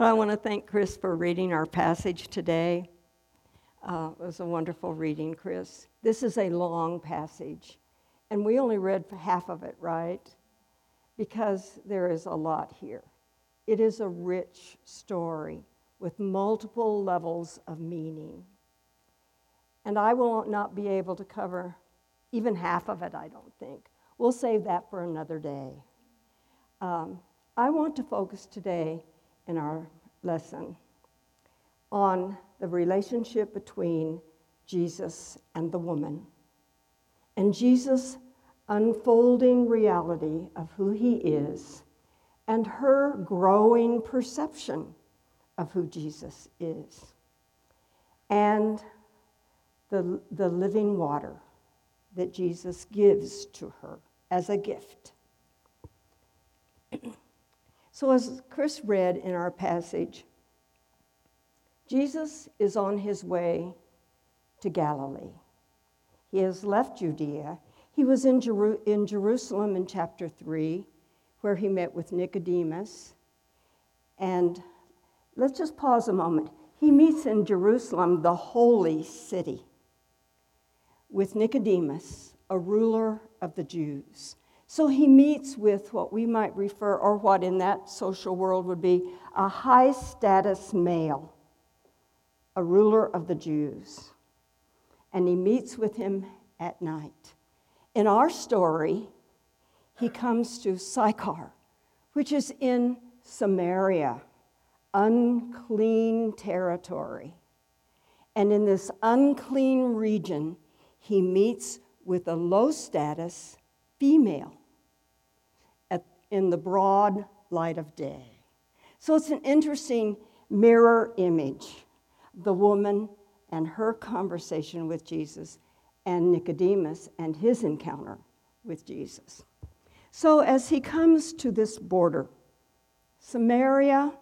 I want to thank Chris for reading our passage today. Uh, it was a wonderful reading, Chris. This is a long passage, and we only read half of it, right? Because there is a lot here. It is a rich story with multiple levels of meaning. And I will not be able to cover even half of it, I don't think. We'll save that for another day. Um, I want to focus today in our lesson on the relationship between Jesus and the woman and Jesus' unfolding reality of who he is and her growing perception of who Jesus is and the, the living water that Jesus gives to her as a gift. So, as Chris read in our passage, Jesus is on his way to Galilee. He has left Judea. He was in, Jeru- in Jerusalem in chapter 3, where he met with Nicodemus. And let's just pause a moment. He meets in Jerusalem, the holy city with Nicodemus, a ruler of the Jews. So he meets with what we might refer, or what in that social world would be a high status male, a ruler of the Jews. And he meets with him at night. In our story, he comes to Sychar, which is in Samaria, unclean territory. And in this unclean region, he meets with a low status female in the broad light of day. So it's an interesting mirror image the woman and her conversation with Jesus, and Nicodemus and his encounter with Jesus. So as he comes to this border, Samaria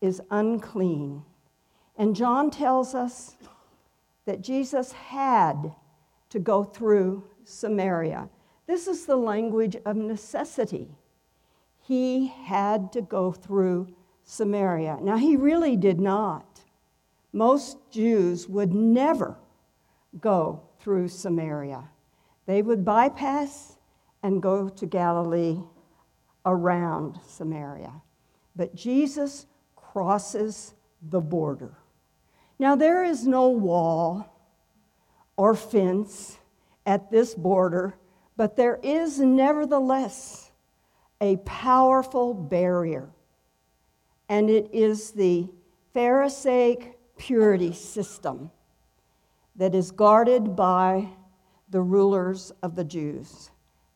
is unclean. And John tells us that Jesus had to go through Samaria. This is the language of necessity. He had to go through Samaria. Now, he really did not. Most Jews would never go through Samaria, they would bypass and go to Galilee around Samaria. But Jesus crosses the border. Now, there is no wall or fence at this border, but there is nevertheless a powerful barrier, and it is the Pharisaic purity system that is guarded by the rulers of the Jews.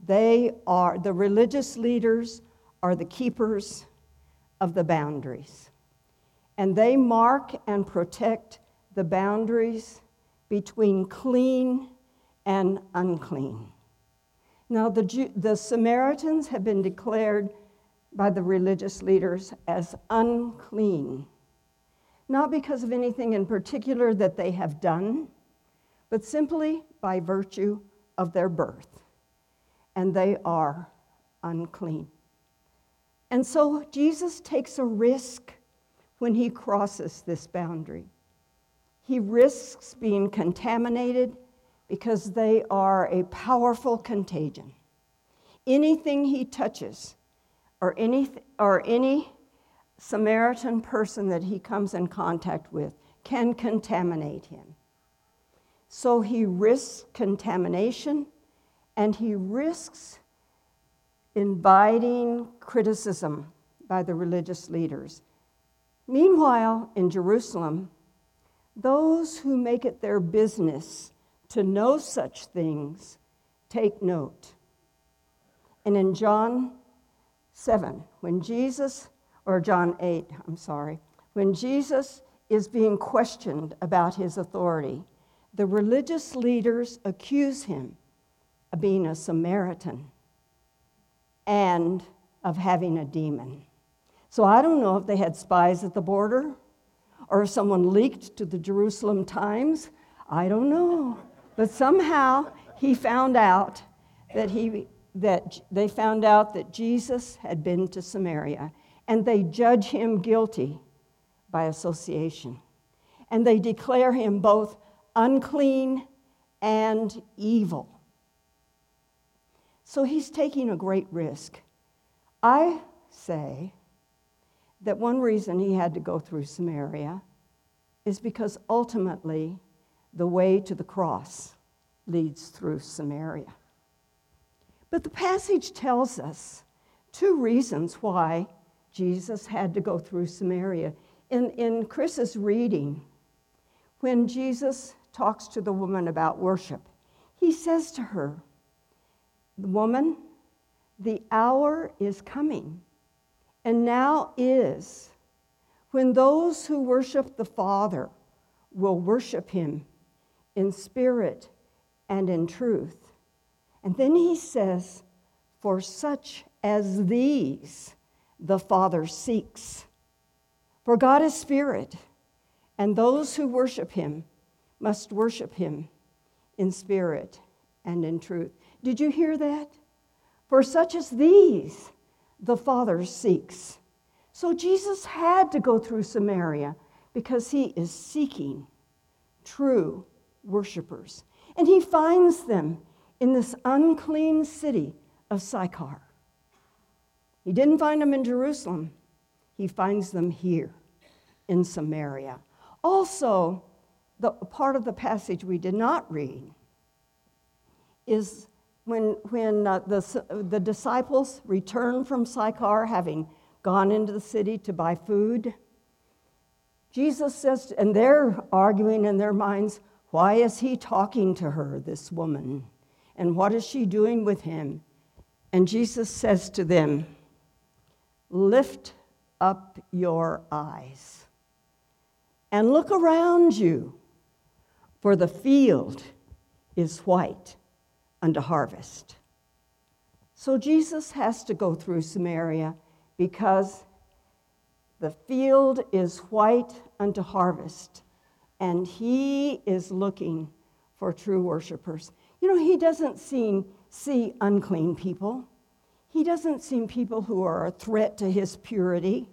They are, the religious leaders are the keepers of the boundaries. And they mark and protect the boundaries between clean and unclean. Now, the, Jew, the Samaritans have been declared by the religious leaders as unclean, not because of anything in particular that they have done, but simply by virtue of their birth. And they are unclean. And so Jesus takes a risk when he crosses this boundary. He risks being contaminated because they are a powerful contagion. Anything he touches, or any, or any Samaritan person that he comes in contact with, can contaminate him. So he risks contamination and he risks inviting criticism by the religious leaders. Meanwhile, in Jerusalem, those who make it their business to know such things take note. And in John 7, when Jesus, or John 8, I'm sorry, when Jesus is being questioned about his authority, the religious leaders accuse him of being a Samaritan and of having a demon. So I don't know if they had spies at the border or if someone leaked to the Jerusalem Times. I don't know. But somehow he found out that, he, that they found out that Jesus had been to Samaria, and they judge him guilty by association. And they declare him both unclean and evil. So he's taking a great risk. I say that one reason he had to go through Samaria is because ultimately the way to the cross leads through Samaria. But the passage tells us two reasons why Jesus had to go through Samaria. In, in Chris's reading, when Jesus talks to the woman about worship, he says to her, Woman, the hour is coming, and now is, when those who worship the Father will worship him in spirit and in truth. And then he says, For such as these the Father seeks. For God is spirit, and those who worship him must worship him in spirit and in truth. Did you hear that? For such as these the Father seeks. So Jesus had to go through Samaria because he is seeking true worshipers. And he finds them in this unclean city of Sychar. He didn't find them in Jerusalem, he finds them here in Samaria. Also, the part of the passage we did not read is when, when uh, the, the disciples return from Sychar, having gone into the city to buy food, Jesus says, and they're arguing in their minds, why is he talking to her, this woman? And what is she doing with him? And Jesus says to them, Lift up your eyes and look around you, for the field is white unto harvest. So Jesus has to go through Samaria because the field is white unto harvest, and he is looking for true worshipers. You know, he doesn't see, see unclean people. He doesn't see people who are a threat to his purity.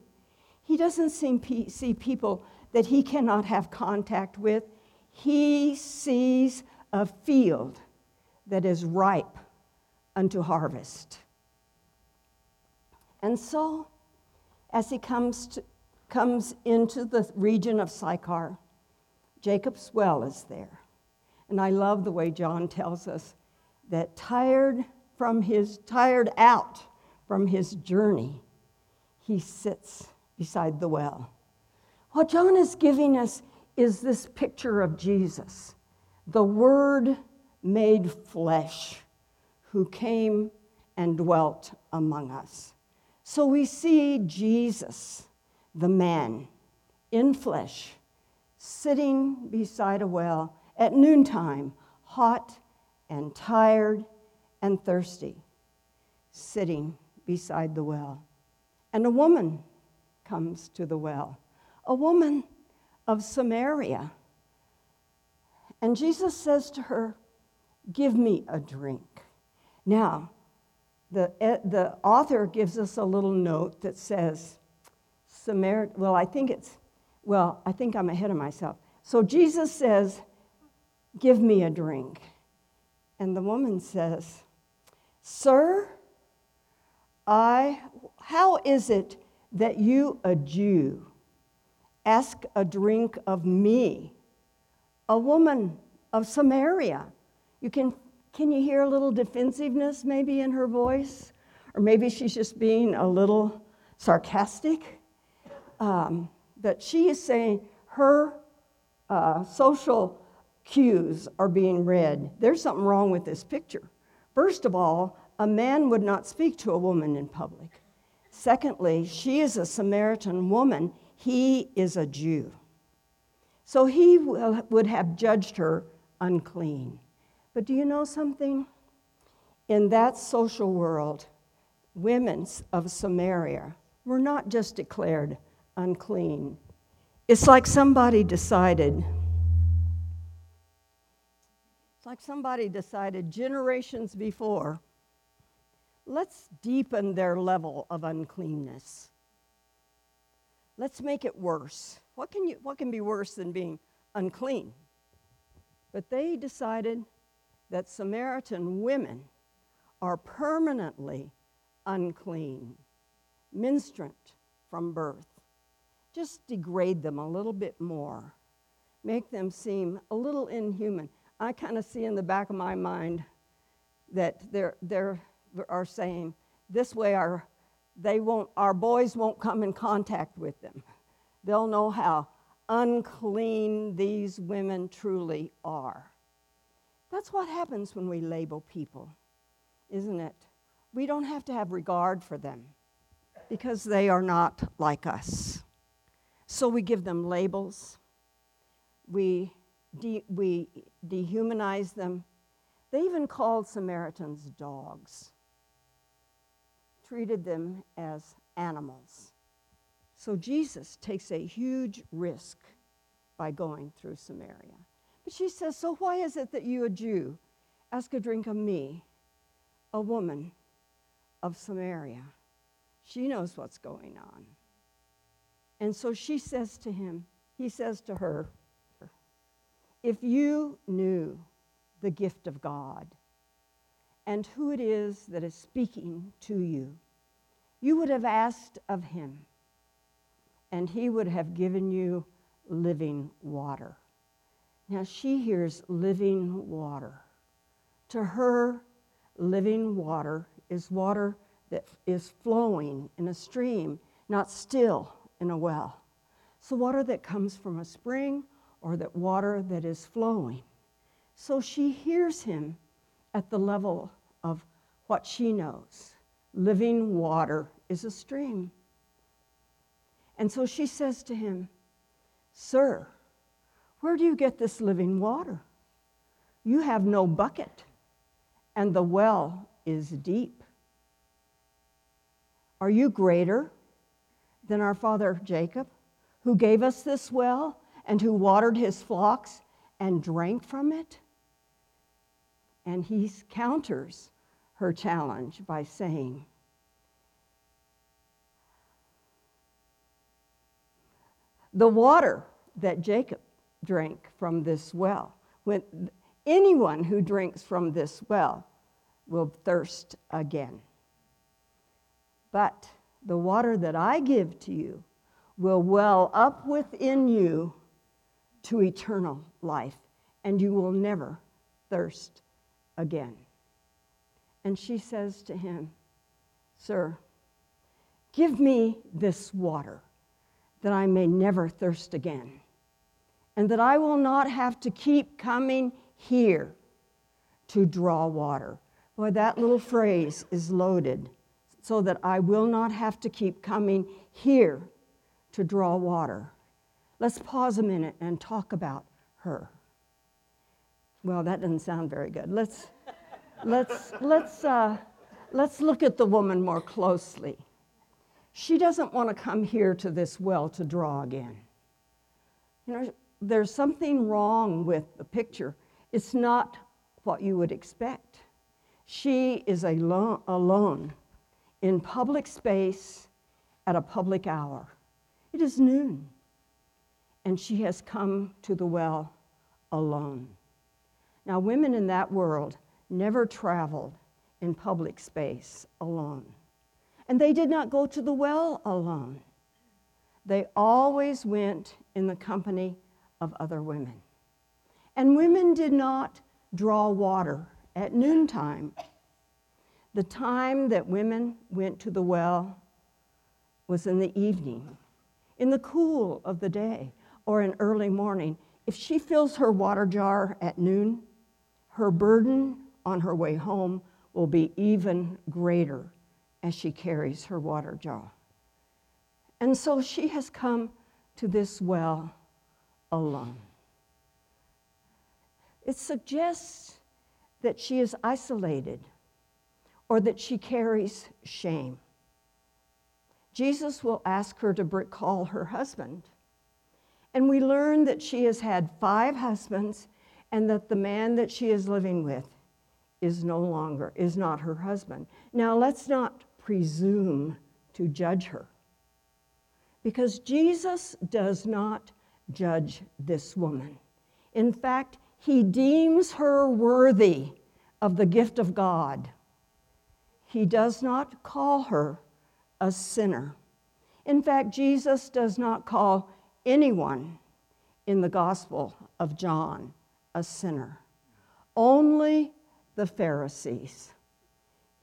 He doesn't see, see people that he cannot have contact with. He sees a field that is ripe unto harvest. And so, as he comes, to, comes into the region of Sychar, Jacob's well is there. And I love the way John tells us that tired from his tired out from his journey, he sits beside the well. What John is giving us is this picture of Jesus, the Word made flesh, who came and dwelt among us. So we see Jesus, the man in flesh, sitting beside a well at noontime, hot and tired and thirsty, sitting beside the well. And a woman comes to the well, a woman of Samaria. And Jesus says to her, Give me a drink. Now, the, eh, the author gives us a little note that says, Samaritan, well, I think it's, well, I think I'm ahead of myself. So Jesus says, Give me a drink. And the woman says, Sir, I, how is it that you, a Jew, ask a drink of me, a woman of Samaria? You can, can you hear a little defensiveness maybe in her voice? Or maybe she's just being a little sarcastic. Um, that she is saying her uh, social cues are being read. There's something wrong with this picture. First of all, a man would not speak to a woman in public. Secondly, she is a Samaritan woman, he is a Jew. So he would have judged her unclean. But do you know something? In that social world, women of Samaria were not just declared unclean. It's like somebody decided it's like somebody decided generations before, let's deepen their level of uncleanness. Let's make it worse. What can, you, what can be worse than being unclean? But they decided that Samaritan women are permanently unclean, menstruant from birth. Just degrade them a little bit more, make them seem a little inhuman. I kind of see in the back of my mind that they're, they're are saying this way our they won't our boys won't come in contact with them. They'll know how unclean these women truly are. That's what happens when we label people isn't it? We don't have to have regard for them because they are not like us so we give them labels we, de- we dehumanize them they even called samaritans dogs treated them as animals. So Jesus takes a huge risk by going through Samaria. But she says, So why is it that you, a Jew, ask a drink of me, a woman of Samaria? She knows what's going on. And so she says to him, he says to her, If you knew the gift of God, and who it is that is speaking to you. You would have asked of him, and he would have given you living water. Now she hears living water. To her, living water is water that is flowing in a stream, not still in a well. So, water that comes from a spring or that water that is flowing. So she hears him at the level of what she knows. Living water is a stream. And so she says to him, Sir, where do you get this living water? You have no bucket, and the well is deep. Are you greater than our father Jacob, who gave us this well and who watered his flocks and drank from it? And he counters her challenge by saying, The water that Jacob drank from this well, when anyone who drinks from this well will thirst again. But the water that I give to you will well up within you to eternal life, and you will never thirst again. And she says to him, Sir, give me this water that I may never thirst again, and that I will not have to keep coming here to draw water. Boy, that little phrase is loaded so that I will not have to keep coming here to draw water. Let's pause a minute and talk about her. Well, that doesn't sound very good. Let's, let's, let's, uh, let's look at the woman more closely. She doesn't want to come here to this well to draw again. You know, there's something wrong with the picture. It's not what you would expect. She is alone, alone in public space at a public hour. It is noon, and she has come to the well alone. Now, women in that world never traveled in public space alone. And they did not go to the well alone. They always went in the company of other women. And women did not draw water at noontime. The time that women went to the well was in the evening, in the cool of the day, or in early morning. If she fills her water jar at noon, her burden on her way home will be even greater as she carries her water jar. And so she has come to this well alone. It suggests that she is isolated or that she carries shame. Jesus will ask her to call her husband. And we learn that she has had five husbands and that the man that she is living with is no longer, is not her husband. Now, let's not presume to judge her because Jesus does not judge this woman. In fact, he deems her worthy of the gift of God. He does not call her a sinner. In fact, Jesus does not call anyone in the Gospel of John a sinner, only the Pharisees.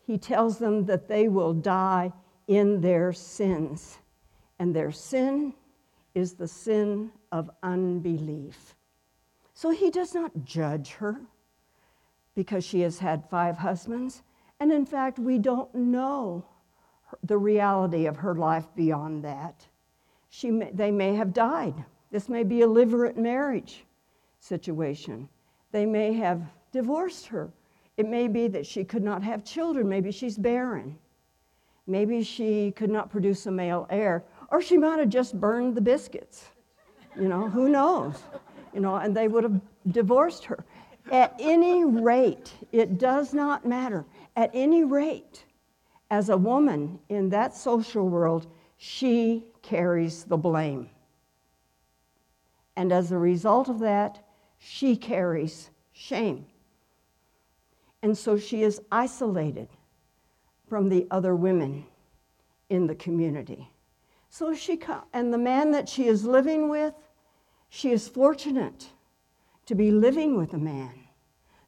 He tells them that they will die in their sins, and their sin is the sin of unbelief. So he does not judge her because she has had five husbands. And in fact, we don't know the reality of her life beyond that. She may, they may have died. This may be a levirate marriage situation. They may have divorced her. It may be that she could not have children. Maybe she's barren. Maybe she could not produce a male heir. Or she might have just burned the biscuits. You know, who knows? You know, and they would have divorced her. At any rate, it does not matter. At any rate, as a woman in that social world, she carries the blame. And as a result of that, she carries shame. And so she is isolated from the other women in the community. So she, and the man that she is living with, she is fortunate to be living with a man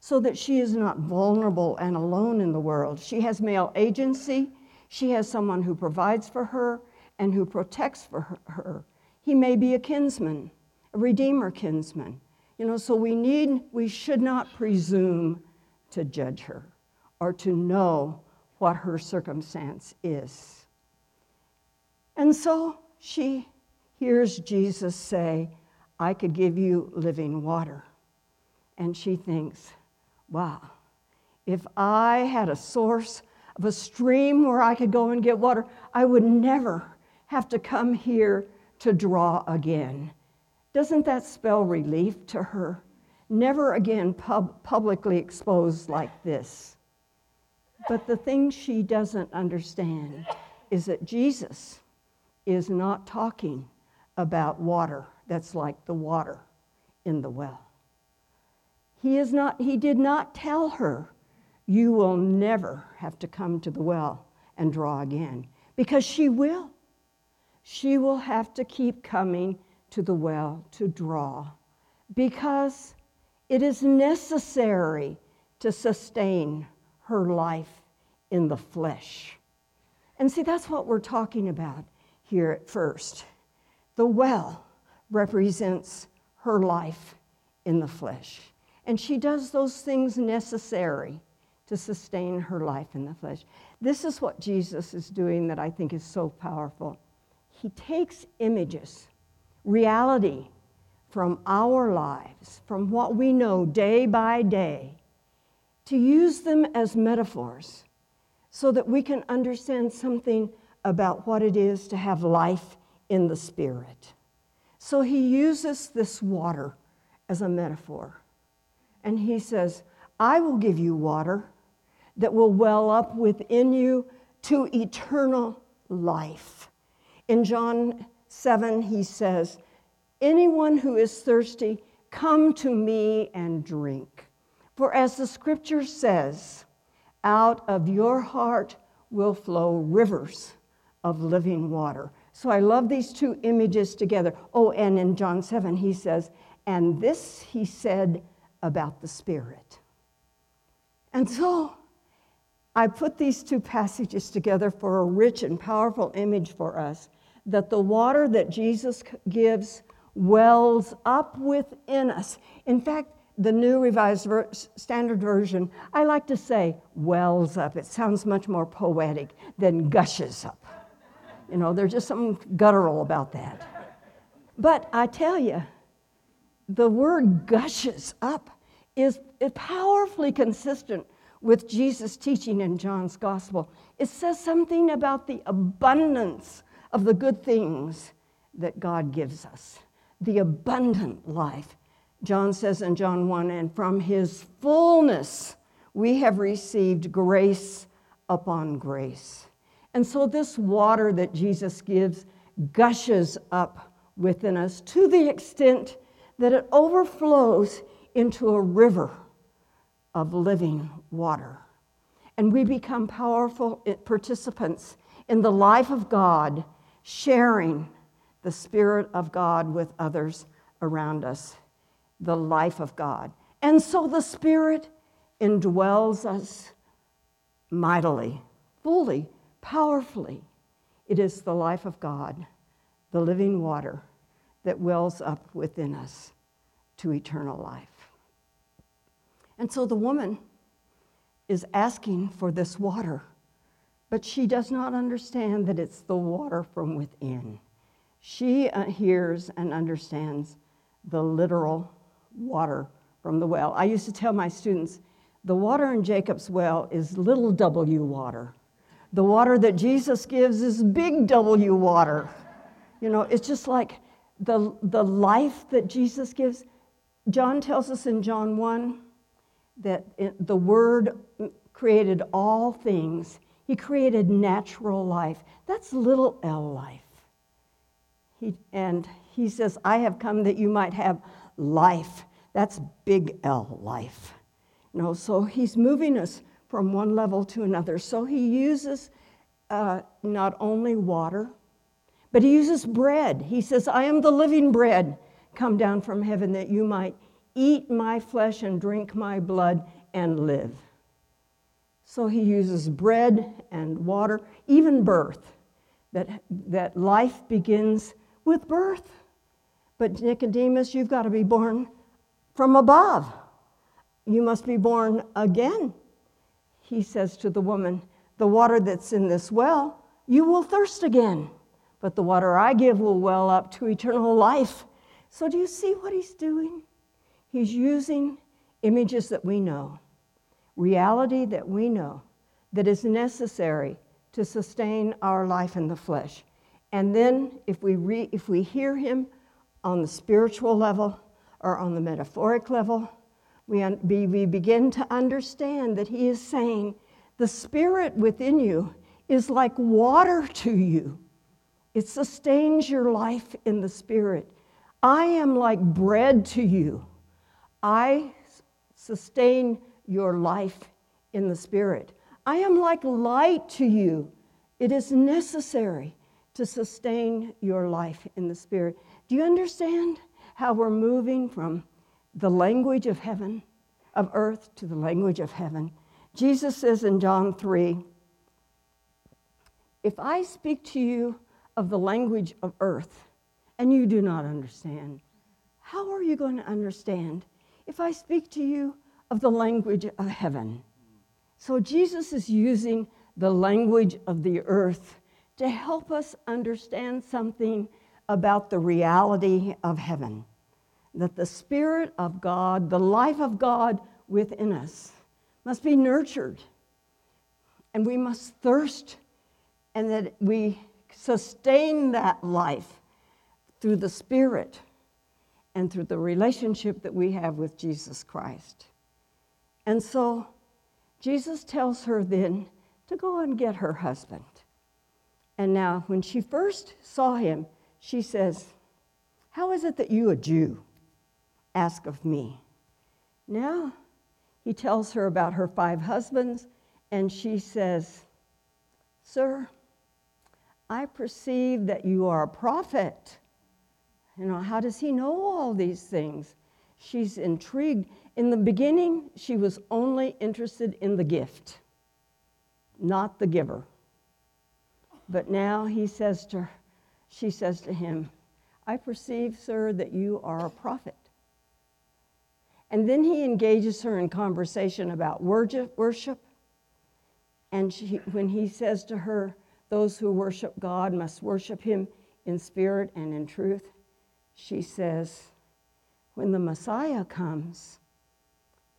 so that she is not vulnerable and alone in the world. She has male agency, she has someone who provides for her and who protects for her. He may be a kinsman, a redeemer kinsman. You know, so we need, we should not presume to judge her or to know what her circumstance is. And so she hears Jesus say, I could give you living water. And she thinks, wow, if I had a source of a stream where I could go and get water, I would never have to come here to draw again. Doesn't that spell relief to her? Never again pub- publicly exposed like this. But the thing she doesn't understand is that Jesus is not talking about water that's like the water in the well. He, is not, he did not tell her, You will never have to come to the well and draw again, because she will. She will have to keep coming to the well to draw, because it is necessary to sustain her life in the flesh. And see, that's what we're talking about here at first. The well represents her life in the flesh. And she does those things necessary to sustain her life in the flesh. This is what Jesus is doing that I think is so powerful. He takes images, reality from our lives, from what we know day by day, to use them as metaphors so that we can understand something about what it is to have life in the Spirit. So he uses this water as a metaphor. And he says, I will give you water that will well up within you to eternal life. In John 7, he says, Anyone who is thirsty, come to me and drink. For as the scripture says, out of your heart will flow rivers of living water. So I love these two images together. Oh, and in John 7, he says, And this he said about the Spirit. And so I put these two passages together for a rich and powerful image for us that the water that Jesus gives wells up within us. In fact, the New Revised Ver- Standard Version, I like to say wells up. It sounds much more poetic than gushes up. You know, there's just something guttural about that. But I tell you, the word gushes up is powerfully consistent with Jesus' teaching in John's gospel. It says something about the abundance of the good things that God gives us, the abundant life. John says in John 1 and from his fullness we have received grace upon grace. And so, this water that Jesus gives gushes up within us to the extent that it overflows into a river of living water. And we become powerful participants in the life of God, sharing the Spirit of God with others around us, the life of God. And so the Spirit indwells us mightily, fully, powerfully. It is the life of God, the living water that wells up within us to eternal life. And so the woman is asking for this water, but she does not understand that it's the water from within. She uh, hears and understands the literal water from the well. I used to tell my students the water in Jacob's well is little W water. The water that Jesus gives is big W water. You know, it's just like the, the life that Jesus gives. John tells us in John 1 that the Word created all things, He created natural life. That's little L life. He, and He says, I have come that you might have life. That's big L life. You know, so He's moving us from one level to another. So He uses uh, not only water, but He uses bread. He says, I am the living bread come down from heaven that you might Eat my flesh and drink my blood and live. So he uses bread and water, even birth, that, that life begins with birth. But Nicodemus, you've got to be born from above. You must be born again. He says to the woman, The water that's in this well, you will thirst again, but the water I give will well up to eternal life. So, do you see what he's doing? He's using images that we know, reality that we know, that is necessary to sustain our life in the flesh. And then, if we, re- if we hear him on the spiritual level or on the metaphoric level, we, un- we begin to understand that he is saying, The spirit within you is like water to you, it sustains your life in the spirit. I am like bread to you. I sustain your life in the Spirit. I am like light to you. It is necessary to sustain your life in the Spirit. Do you understand how we're moving from the language of heaven, of earth, to the language of heaven? Jesus says in John 3 If I speak to you of the language of earth and you do not understand, how are you going to understand if I speak to you of the language of heaven. So Jesus is using the language of the earth to help us understand something about the reality of heaven. That the Spirit of God, the life of God within us, must be nurtured. And we must thirst, and that we sustain that life through the Spirit and through the relationship that we have with Jesus Christ. And so Jesus tells her then to go and get her husband. And now, when she first saw him, she says, How is it that you, a Jew, ask of me? Now, he tells her about her five husbands, and she says, Sir, I perceive that you are a prophet. You know, how does he know all these things? She's intrigued. In the beginning, she was only interested in the gift, not the giver. But now he says to her, she says to him, I perceive, sir, that you are a prophet. And then he engages her in conversation about worship. And she, when he says to her, Those who worship God must worship him in spirit and in truth, she says, when the Messiah comes,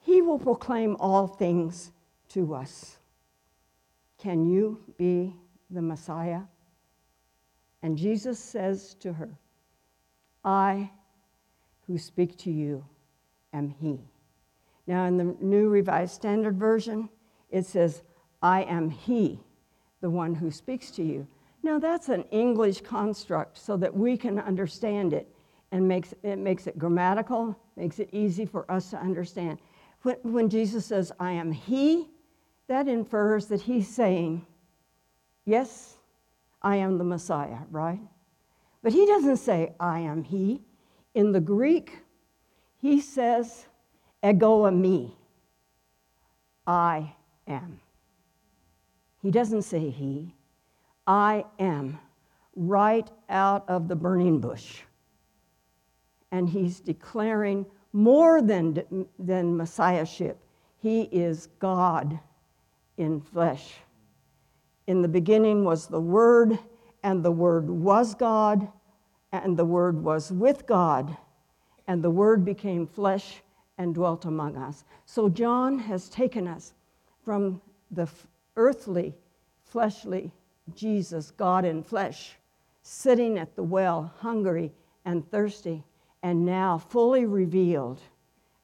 he will proclaim all things to us. Can you be the Messiah? And Jesus says to her, I who speak to you am he. Now, in the New Revised Standard Version, it says, I am he, the one who speaks to you. Now, that's an English construct so that we can understand it and makes, it makes it grammatical, makes it easy for us to understand. When, when Jesus says, I am He, that infers that He's saying, Yes, I am the Messiah, right? But He doesn't say, I am He. In the Greek, He says, Ego eimi, I am. He doesn't say He, I am, right out of the burning bush and he's declaring more than, than messiahship. He is God in flesh. In the beginning was the Word, and the Word was God, and the Word was with God, and the Word became flesh and dwelt among us. So John has taken us from the earthly, fleshly Jesus, God in flesh, sitting at the well, hungry and thirsty and now fully revealed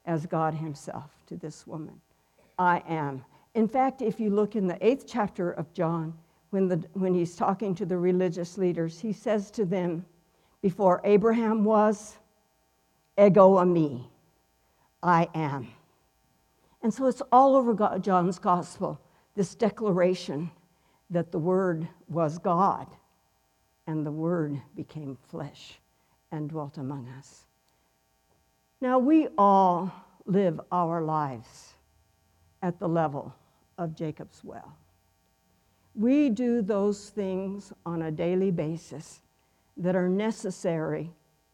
as God Himself to this woman. I am. In fact, if you look in the eighth chapter of John, when, the, when he's talking to the religious leaders, he says to them, Before Abraham was, ego eimi, I am. And so it's all over God, John's gospel, this declaration that the Word was God and the Word became flesh and dwelt among us. Now, we all live our lives at the level of Jacob's well. We do those things on a daily basis that are necessary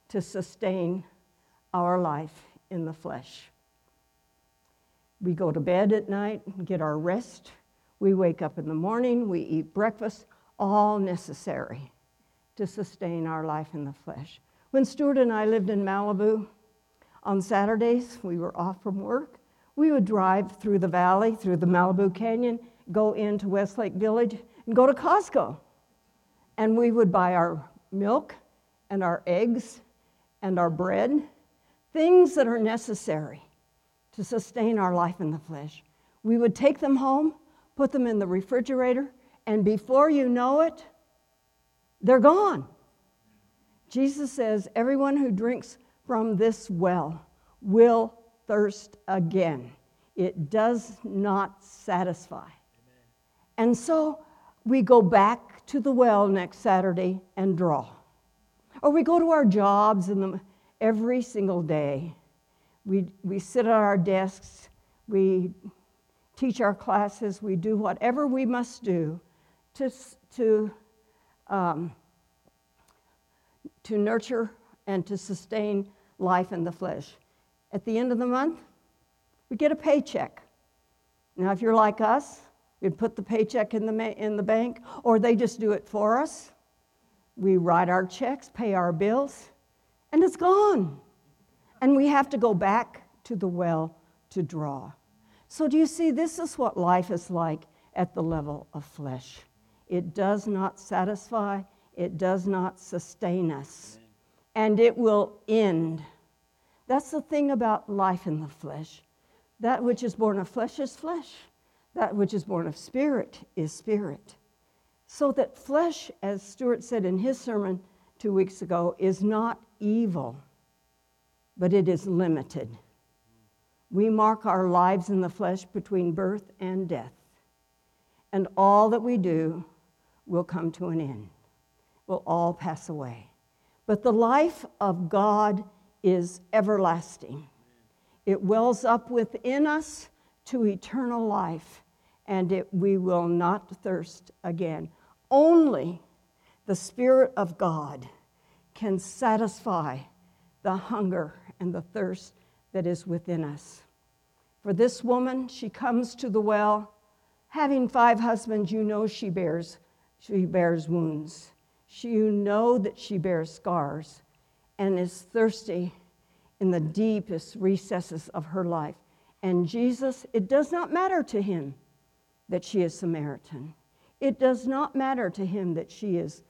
to sustain our life in the flesh. We go to bed at night, and get our rest. We wake up in the morning, we eat breakfast, all necessary to sustain our life in the flesh. When Stuart and I lived in Malibu, on Saturdays, we were off from work. We would drive through the valley, through the Malibu Canyon, go into Westlake Village, and go to Costco. And we would buy our milk and our eggs and our bread, things that are necessary to sustain our life in the flesh. We would take them home, put them in the refrigerator, and before you know it, they're gone. Jesus says, Everyone who drinks from this well will thirst again. It does not satisfy. And so we go back to the well next Saturday and draw. Or we go to our jobs in the, every single day. We, we sit at our desks, we teach our classes, we do whatever we must do to, to, um, to nurture and to sustain life in the flesh. At the end of the month, we get a paycheck. Now, if you're like us, you'd put the paycheck in the, in the bank, or they just do it for us. We write our checks, pay our bills, and it's gone. And we have to go back to the well to draw. So, do you see, this is what life is like at the level of flesh. It does not satisfy, it does not sustain us and it will end. That's the thing about life in the flesh. That which is born of flesh is flesh, that which is born of spirit is spirit. So that flesh, as Stuart said in his sermon two weeks ago, is not evil, but it is limited. We mark our lives in the flesh between birth and death, and all that we do will come to an end, will all pass away. But the life of God is everlasting. It wells up within us to eternal life, and it, we will not thirst again. Only the Spirit of God can satisfy the hunger and the thirst that is within us. For this woman, she comes to the well, having five husbands, you know she bears, she bears wounds. She, you know that she bears scars and is thirsty in the deepest recesses of her life. And Jesus, it does not matter to him that she is Samaritan. It does not matter to him that she is,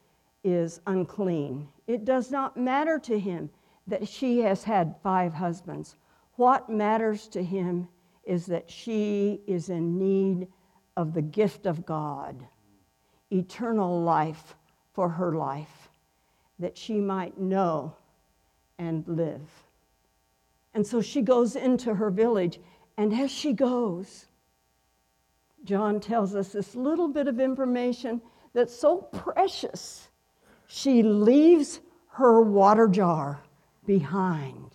is unclean. It does not matter to him that she has had five husbands. What matters to him is that she is in need of the gift of God, eternal life for her life, that she might know and live. And so she goes into her village, and as she goes, John tells us this little bit of information that's so precious. She leaves her water jar behind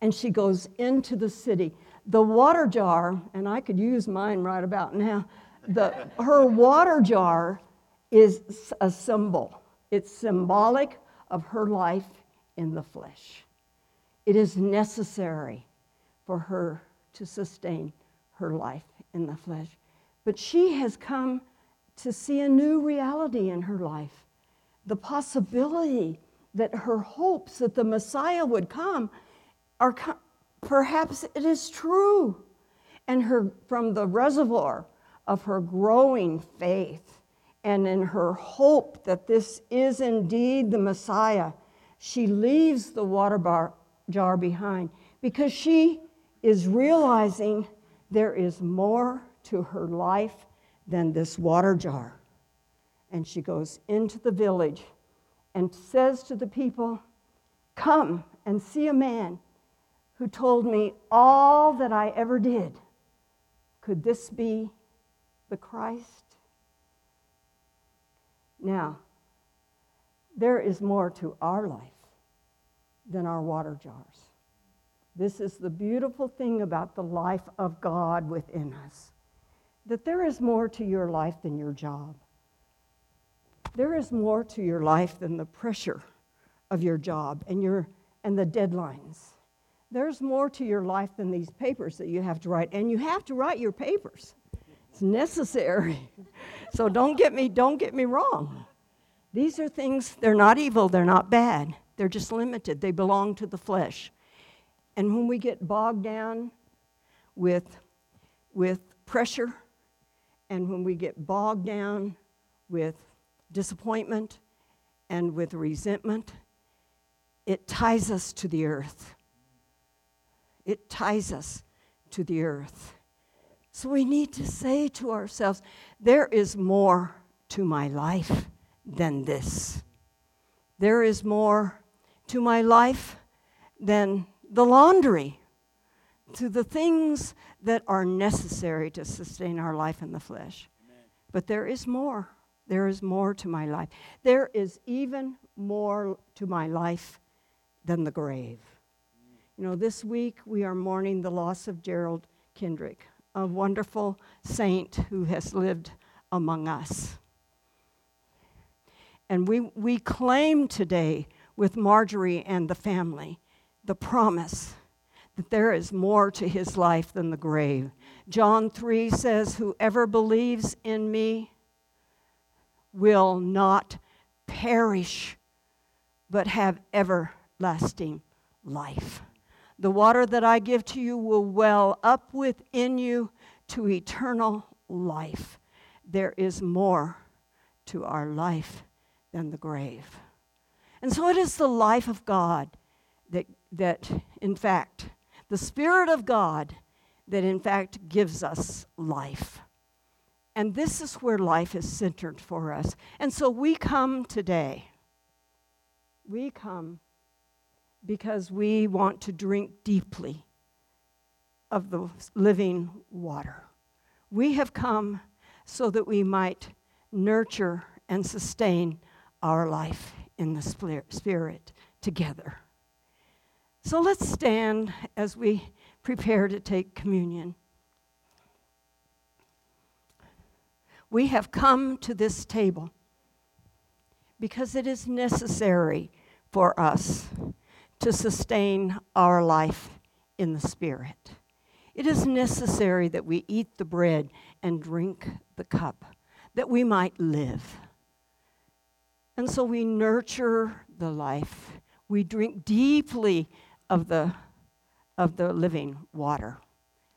and she goes into the city. The water jar, and I could use mine right about now, the, her water jar is a symbol. It's symbolic of her life in the flesh. It is necessary for her to sustain her life in the flesh. But she has come to see a new reality in her life the possibility that her hopes that the Messiah would come are perhaps it is true. And her, from the reservoir of her growing faith and in her hope that this is indeed the Messiah, she leaves the water bar, jar behind because she is realizing there is more to her life than this water jar. And she goes into the village and says to the people, Come and see a man who told me all that I ever did. Could this be the Christ? Now, there is more to our life than our water jars. This is the beautiful thing about the life of God within us that there is more to your life than your job. There is more to your life than the pressure of your job and, your, and the deadlines. There's more to your life than these papers that you have to write, and you have to write your papers. It's necessary. so don't get me don't get me wrong. These are things they're not evil, they're not bad. They're just limited. They belong to the flesh. And when we get bogged down with with pressure and when we get bogged down with disappointment and with resentment, it ties us to the earth. It ties us to the earth. So we need to say to ourselves, there is more to my life than this. There is more to my life than the laundry, to the things that are necessary to sustain our life in the flesh. Amen. But there is more. There is more to my life. There is even more to my life than the grave. You know, this week we are mourning the loss of Gerald Kendrick, a wonderful saint who has lived among us. And we, we claim today with Marjorie and the family the promise that there is more to his life than the grave. John 3 says, Whoever believes in me will not perish, but have everlasting life. The water that I give to you will well up within you to eternal life. There is more to our life than the grave. And so it is the life of God that, that in fact, the Spirit of God that in fact gives us life. And this is where life is centered for us. And so we come today. We come because we want to drink deeply of the living water. We have come so that we might nurture and sustain our life in the Spirit together. So let's stand as we prepare to take communion. We have come to this table because it is necessary for us to sustain our life in the Spirit. It is necessary that we eat the bread and drink the cup, that we might live. And so we nurture the life. We drink deeply of the, of the living water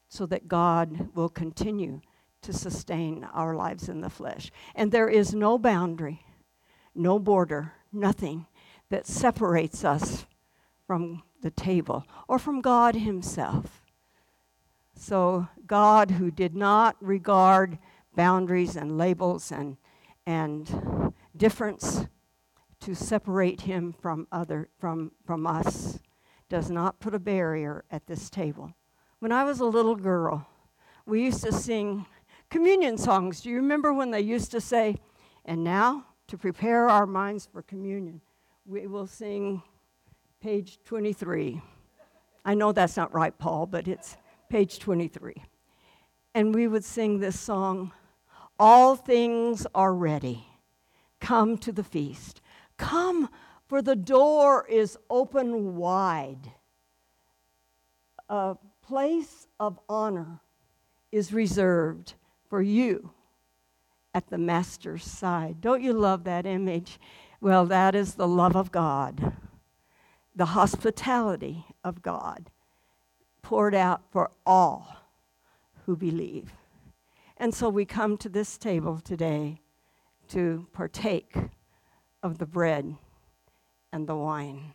so that God will continue to sustain our lives in the flesh. And there is no boundary, no border, nothing that separates us from the table or from God Himself. So, God, who did not regard boundaries and labels and, and difference, to separate him from other from from us does not put a barrier at this table. When I was a little girl, we used to sing communion songs. Do you remember when they used to say, and now to prepare our minds for communion, we will sing page 23. I know that's not right, Paul, but it's page 23. And we would sing this song All things are ready. Come to the feast. Come, for the door is open wide. A place of honor is reserved for you at the Master's side. Don't you love that image? Well, that is the love of God, the hospitality of God poured out for all who believe. And so we come to this table today to partake of the bread and the wine,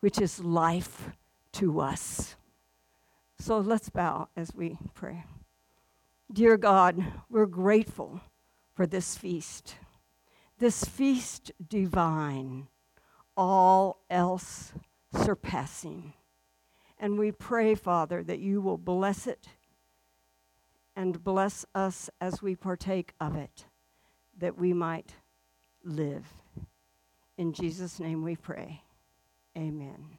which is life to us. So let's bow as we pray. Dear God, we're grateful for this feast, this feast divine, all else surpassing. And we pray, Father, that you will bless it and bless us as we partake of it, that we might live. In Jesus' name we pray. Amen.